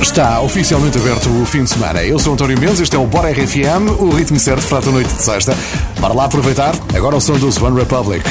Está oficialmente aberto o fim de semana. Eu sou António Mendes, este é o Bora RFM, o ritmo certo para a noite de sexta. Bora lá aproveitar. Agora o som dos One Republic.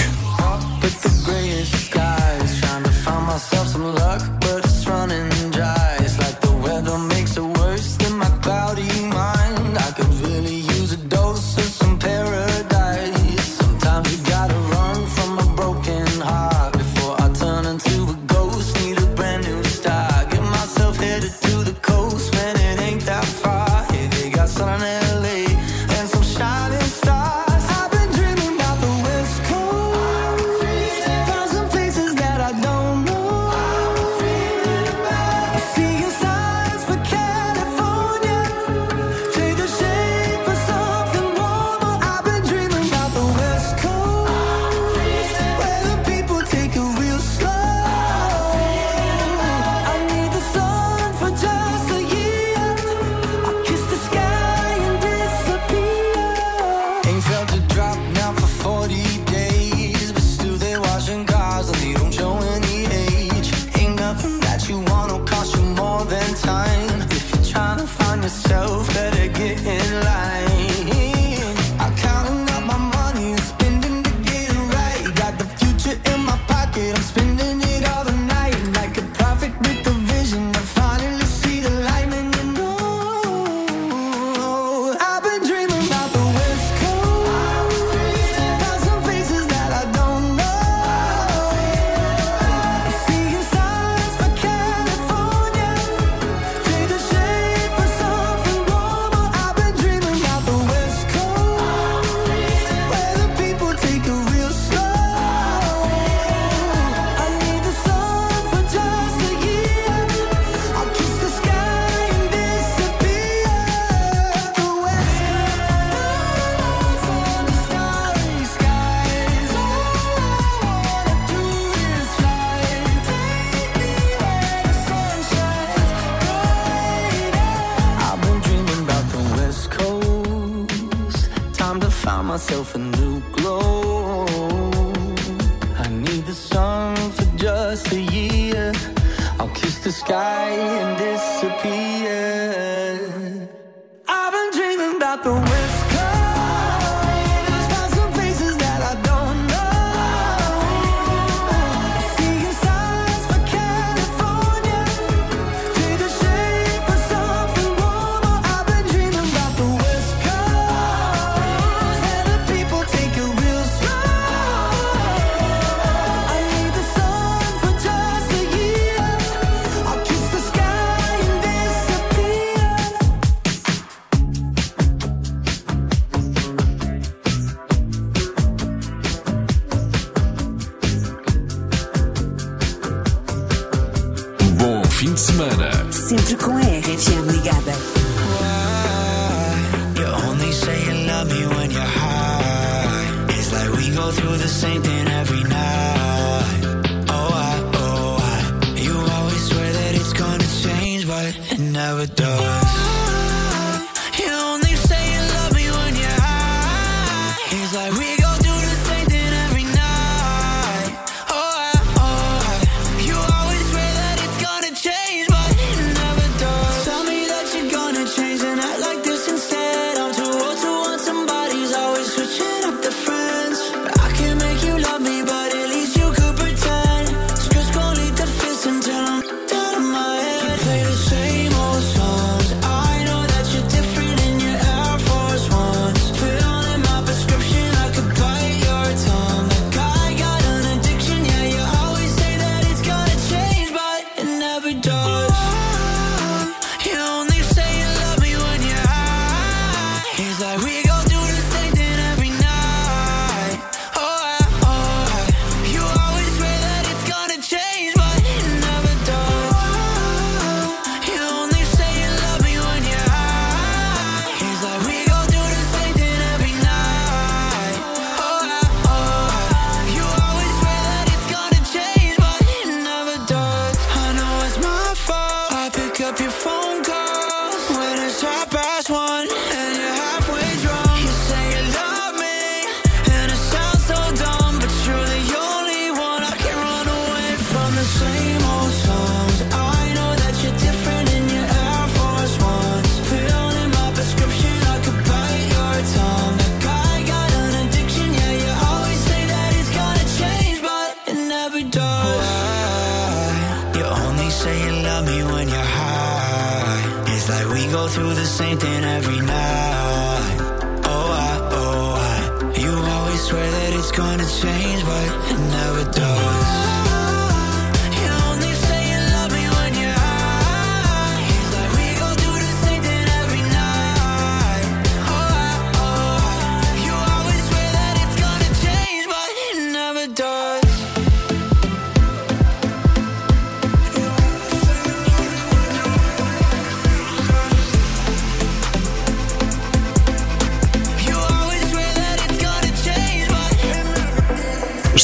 de semana. Sempre com a RFM ligada. You only say you love me when you're high. It's like we go through the same thing.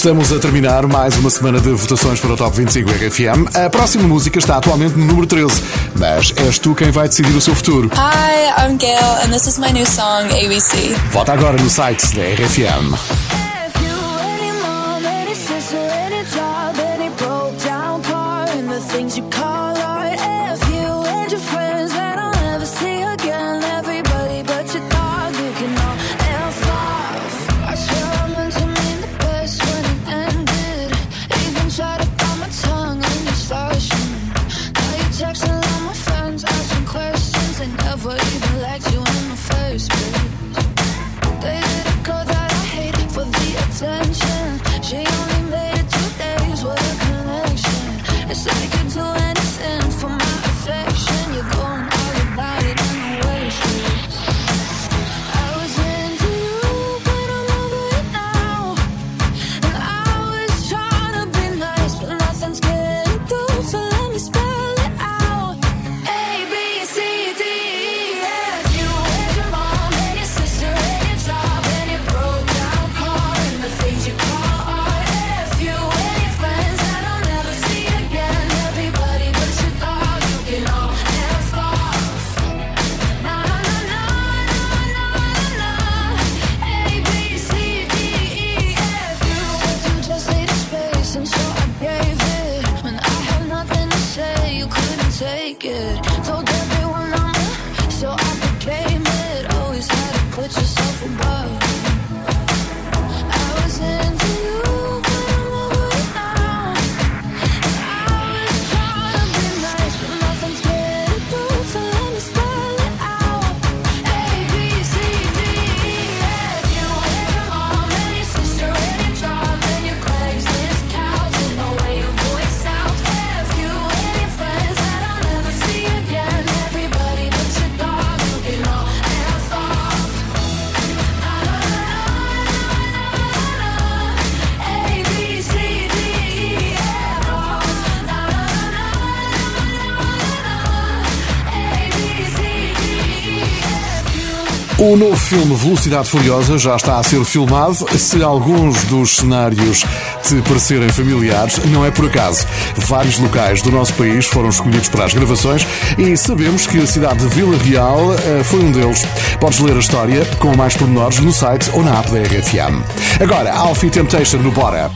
Estamos a terminar mais uma semana de votações para o Top 25 RFM. A próxima música está atualmente no número 13, mas és tu quem vai decidir o seu futuro. Hi, I'm Gail and this is my new song ABC. Vota agora no site da RFM. O novo filme Velocidade Furiosa já está a ser filmado. Se alguns dos cenários te parecerem familiares, não é por acaso. Vários locais do nosso país foram escolhidos para as gravações e sabemos que a cidade de Vila Real eh, foi um deles. Podes ler a história com mais pormenores no site ou na app da RFM. Agora, Alfie Temptation no Bora.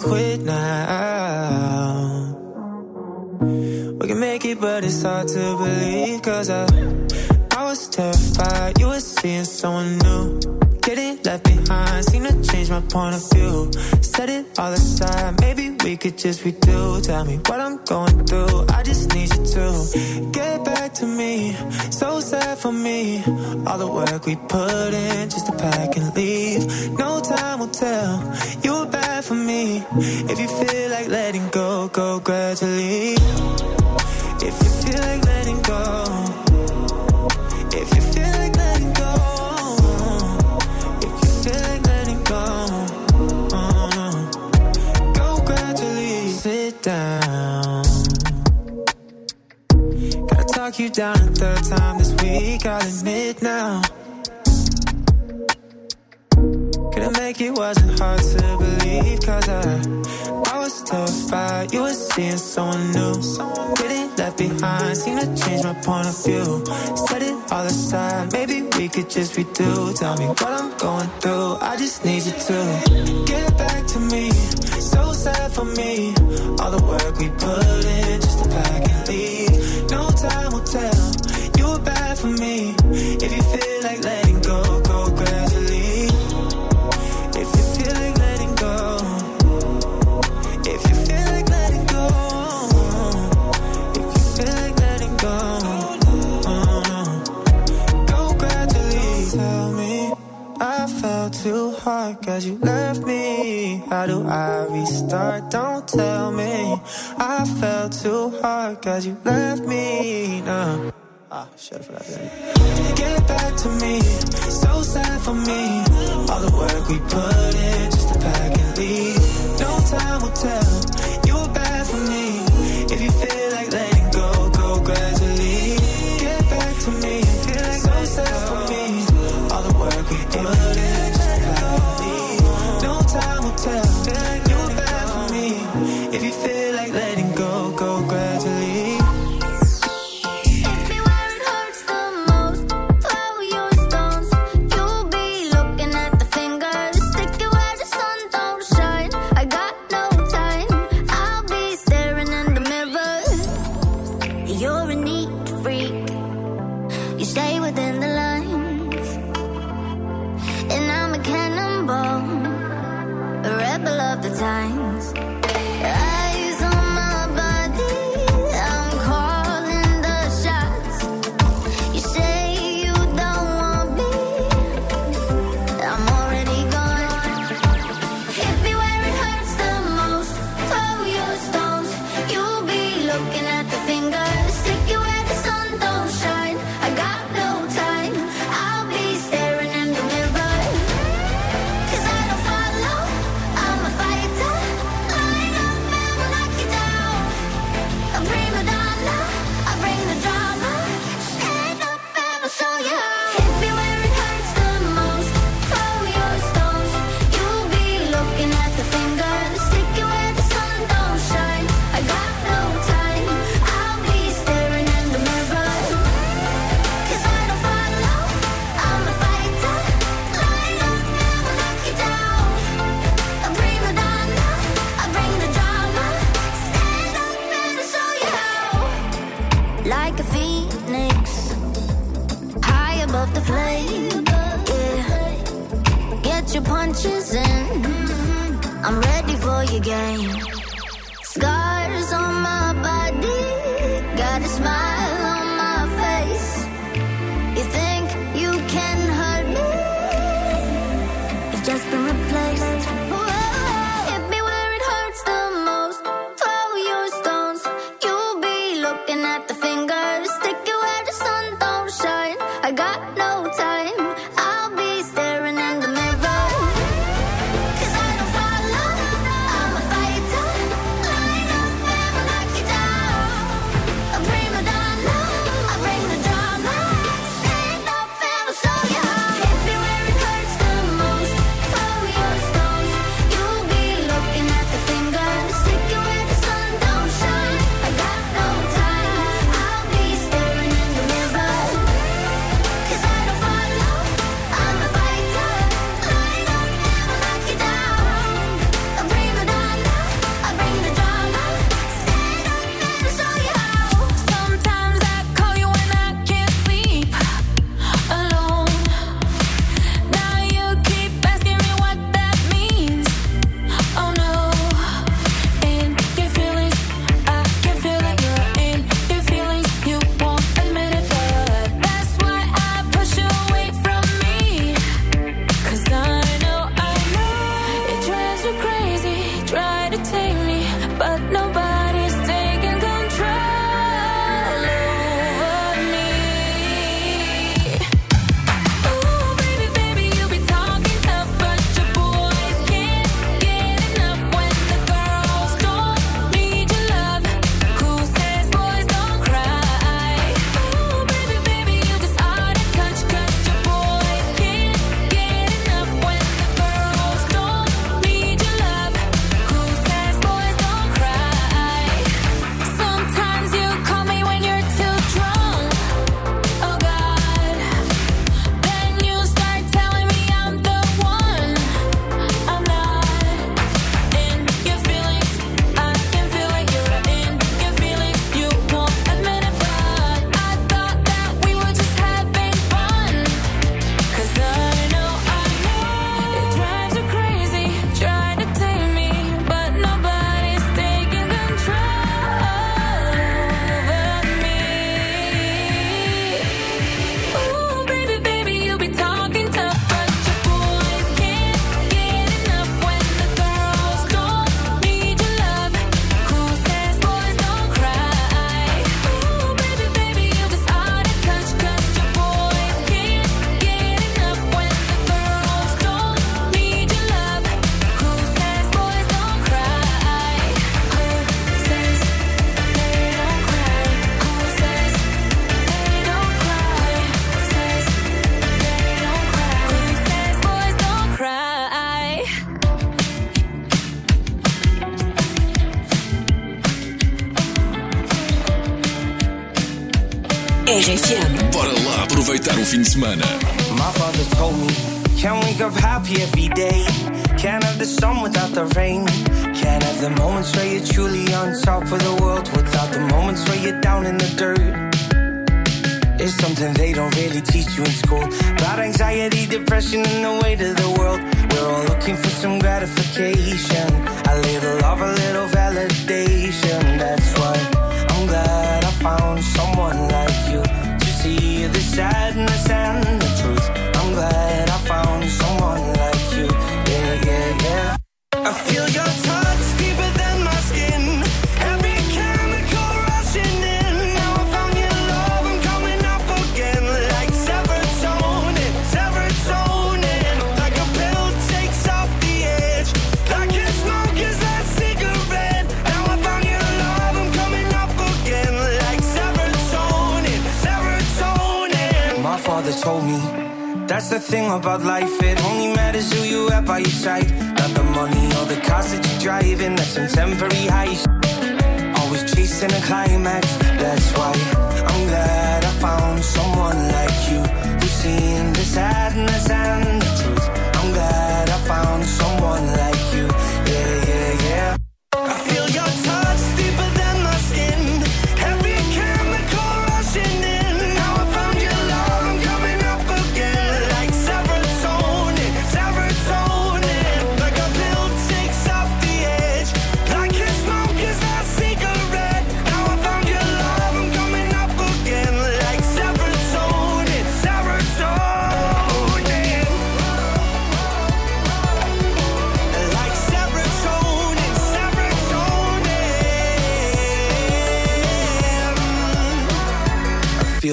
quit now. We can make it, but it's hard to believe. Cause I, I was terrified. You were seeing someone new. Getting left behind seemed to change my point of view. Set it all aside. Maybe we could just redo. Tell me what you were seeing someone new. Getting left behind, seem to change my point of view. Set it all aside, maybe we could just redo. Tell me what I'm going through, I just need you to get back to me. So sad for me, all the work we put in just to pack and leave. apart cause you left me. How do I restart? Don't tell me. I fell too hard cause you left me. Nah. Ah, shut up for that Get back to me, so sad for me. All the work we put in just to pack and leave. No time will tell you're a neat freak. You stay within the lines, and I'm a cannonball, a rebel of the time. again. RFM. Bora lá aproveitar o fim de semana. My father told me, can't wake up happy every day. Can't have the sun without the rain. Can't have the moments where you're truly on top of the world without the moments where you're down in the dirt. It's something they don't really teach you in school. About anxiety, depression, and the weight of the world. We're all looking for some gratification. A little love, a little validation. That's why I'm glad I found someone like sadness and the truth. The thing about life, it only matters who you have by your side. Not the money or the cars that you're driving, that's some temporary high. Always chasing a climax, that's why I'm glad I found someone like you who's seen the sadness and the truth. I'm glad I found someone like you,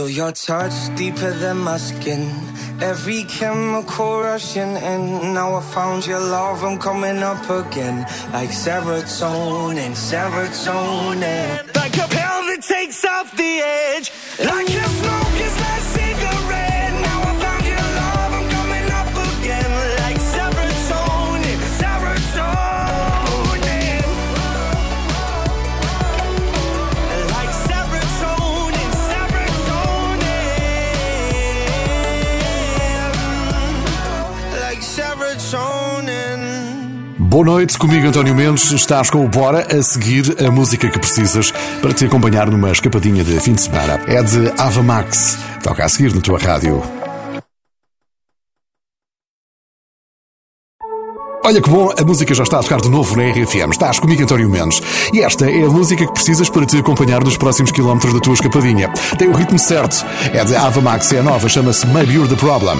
feel your touch deeper than my skin. Every chemical rushing in. Now I found your love, I'm coming up again. Like serotonin, serotonin. Like a pill that takes off the edge. Like a smoke is that Boa noite, comigo António Mendes. Estás com o Bora a seguir a música que precisas para te acompanhar numa escapadinha de fim de semana. É de Ava Max. Toca a seguir na tua rádio. Olha que bom, a música já está a tocar de novo na RFM. Estás comigo, António Mendes. E esta é a música que precisas para te acompanhar nos próximos quilómetros da tua escapadinha. Tem o ritmo certo. É de Ava Max, é nova, chama-se Maybe You're the Problem.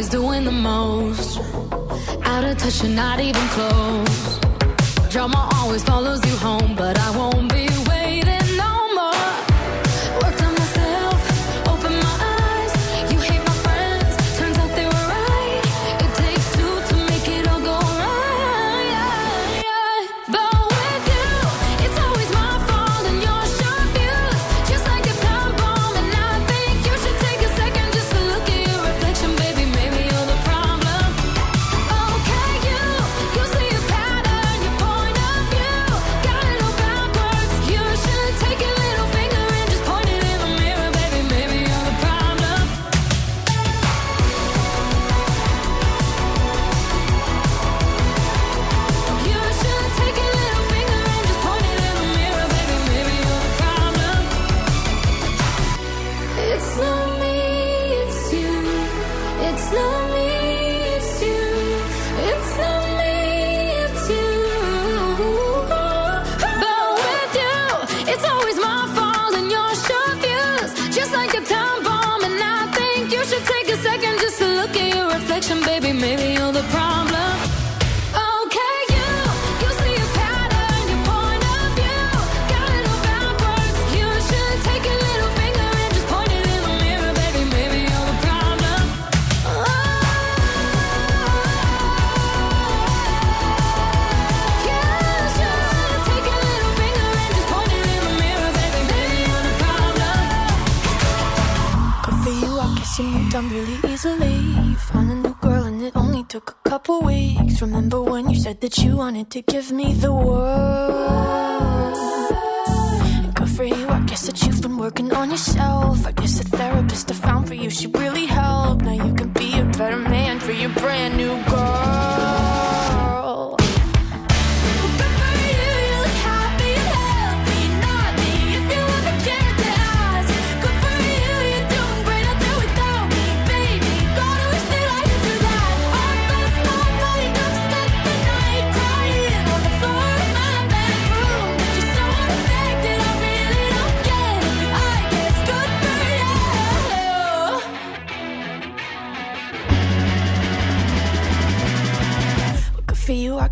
always doing the most. Out of touch, you're not even close. Drama always follows you home, but I won't be. wanted to give me the world. Good for you, I guess that you've been working on yourself. I guess the therapist I found for you, she really helped. Now you can be a better man for your brand new girl.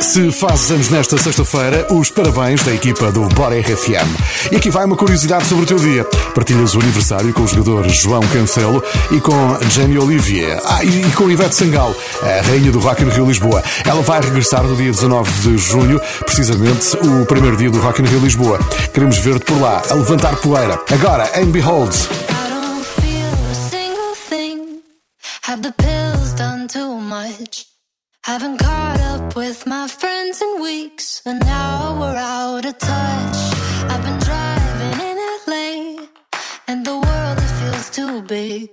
Se fazes anos nesta sexta-feira, os parabéns da equipa do Bora RFM. E aqui vai uma curiosidade sobre o teu dia. Partilhas o aniversário com o jogador João Cancelo e com Jamie Olivier. Ah, e, com Ivete Sangal, a rainha do Rock in Rio Lisboa. Ela vai regressar no dia 19 de junho, precisamente o primeiro dia do Rock in Rio Lisboa. Queremos ver-te por lá, a levantar poeira. Agora, em Behold. Have the pills done too much? Haven't with my friends in weeks, and now we're out of touch. I've been driving in LA, and the world it feels too big,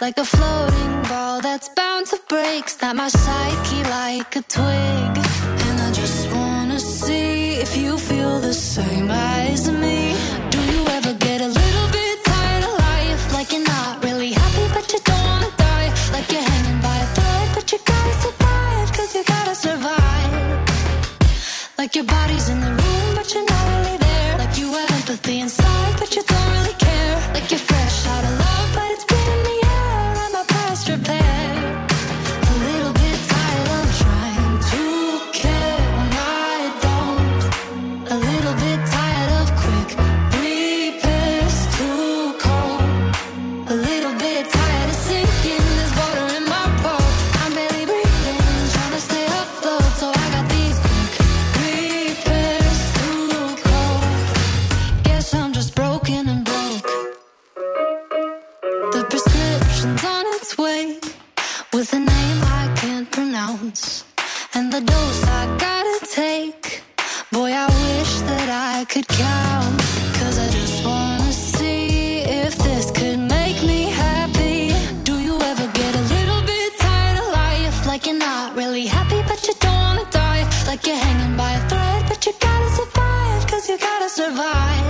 like a floating ball that's bound to break. Snap my psyche like a twig, and I just wanna see if you feel the same as me. Like your body's in the room, but you're not really there. Like you have empathy inside. survive.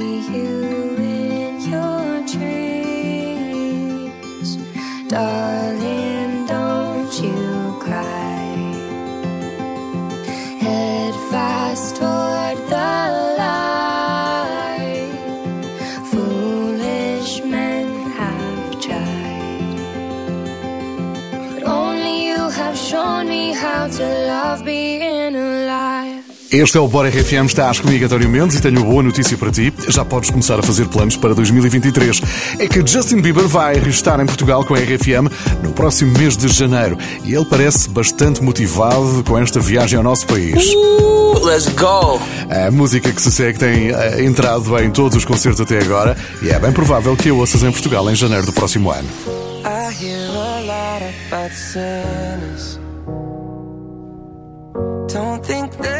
You Este é o Bora RFM, estás comigo, António Mendes, e tenho uma boa notícia para ti. Já podes começar a fazer planos para 2023. É que Justin Bieber vai restar em Portugal com a RFM no próximo mês de janeiro. E ele parece bastante motivado com esta viagem ao nosso país. Uh, let's go! A música que se segue tem eh, entrado em todos os concertos até agora e é bem provável que a ouças em Portugal em janeiro do próximo ano. I hear a lot about sinners. Don't think that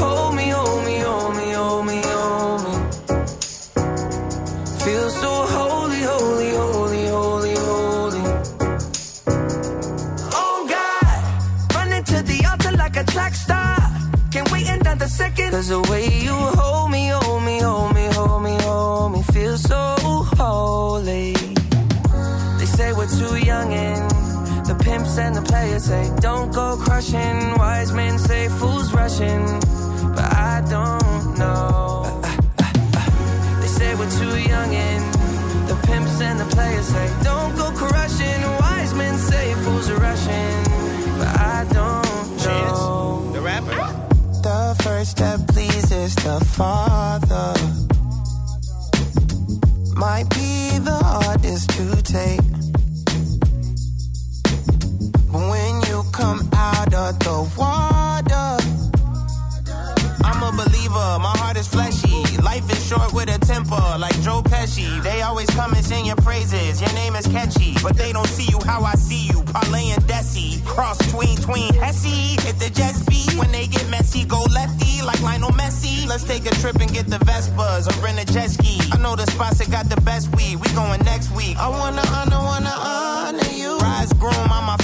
Cause the way you hold me, hold me, hold me, hold me, hold me, feel so holy. They say we're too young and the pimps and the players say don't go crushing. Wise men say fools rushing, but I don't know. They say we're too young and the pimps and the players say don't go crushing. Wise men say fools rushing, but I don't know. The first step pleases the Father. Might be the hardest to take. But when you come out of the water, I'm a believer. My heart is fleshy. Life is short with a temper, like Joe They always come and sing your praises. Your name is catchy, but they don't see you how I see you. Parlay and Desi, cross tween tween Hesse. Hit the jet speed when they get messy, go lefty like Lionel Messi. Let's take a trip and get the Vespas or rent a jet ski. I know the spots that got the best weed. We going next week. I wanna honor, wanna honor you. Rise groom, I'm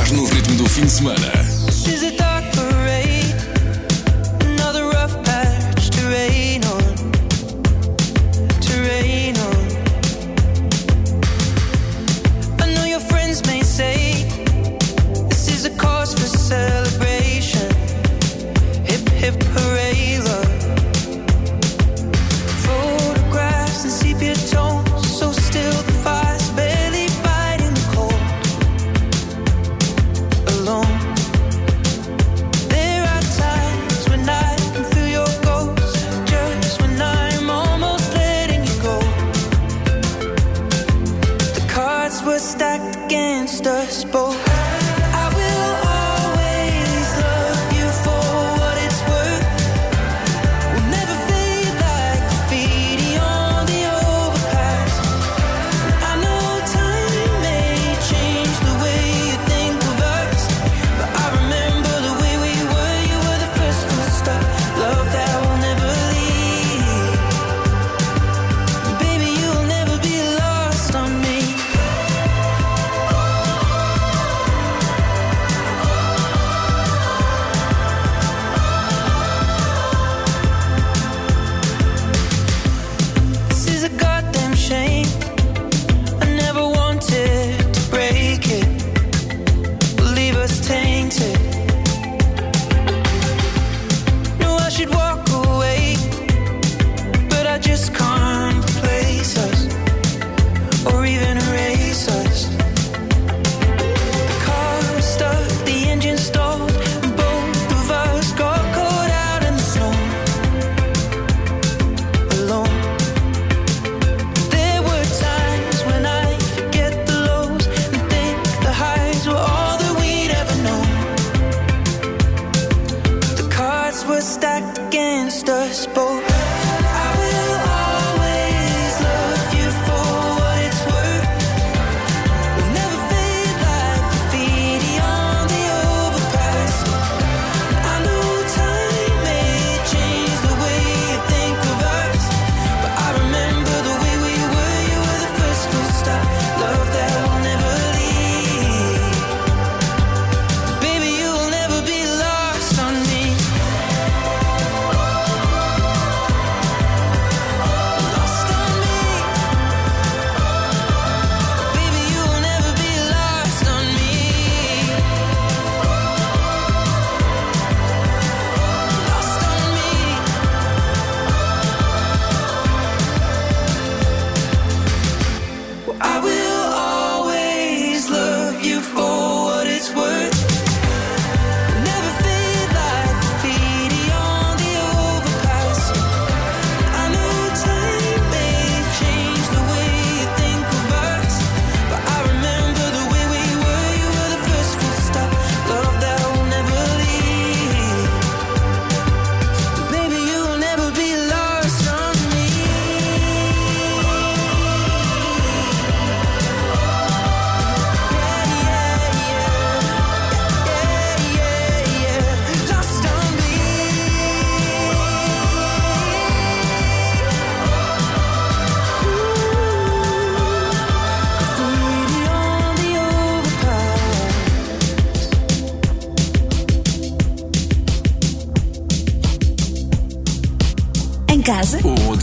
Entrar no ritmo do fim de semana.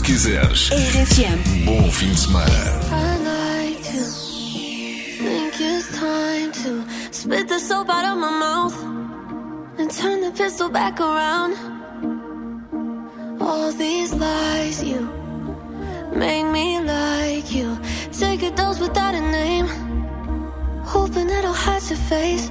quiseres. RFM. Bom fim de semana. Think it's time to spit the soap out of my mouth and turn the pistol back around. All these lies, you make me like you. Take a dose without a name, hoping it'll hide your face.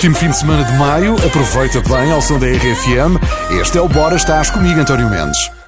Último fim de semana de maio, aproveita bem ao som da RFM. Este é o Bora Estás comigo, António Mendes.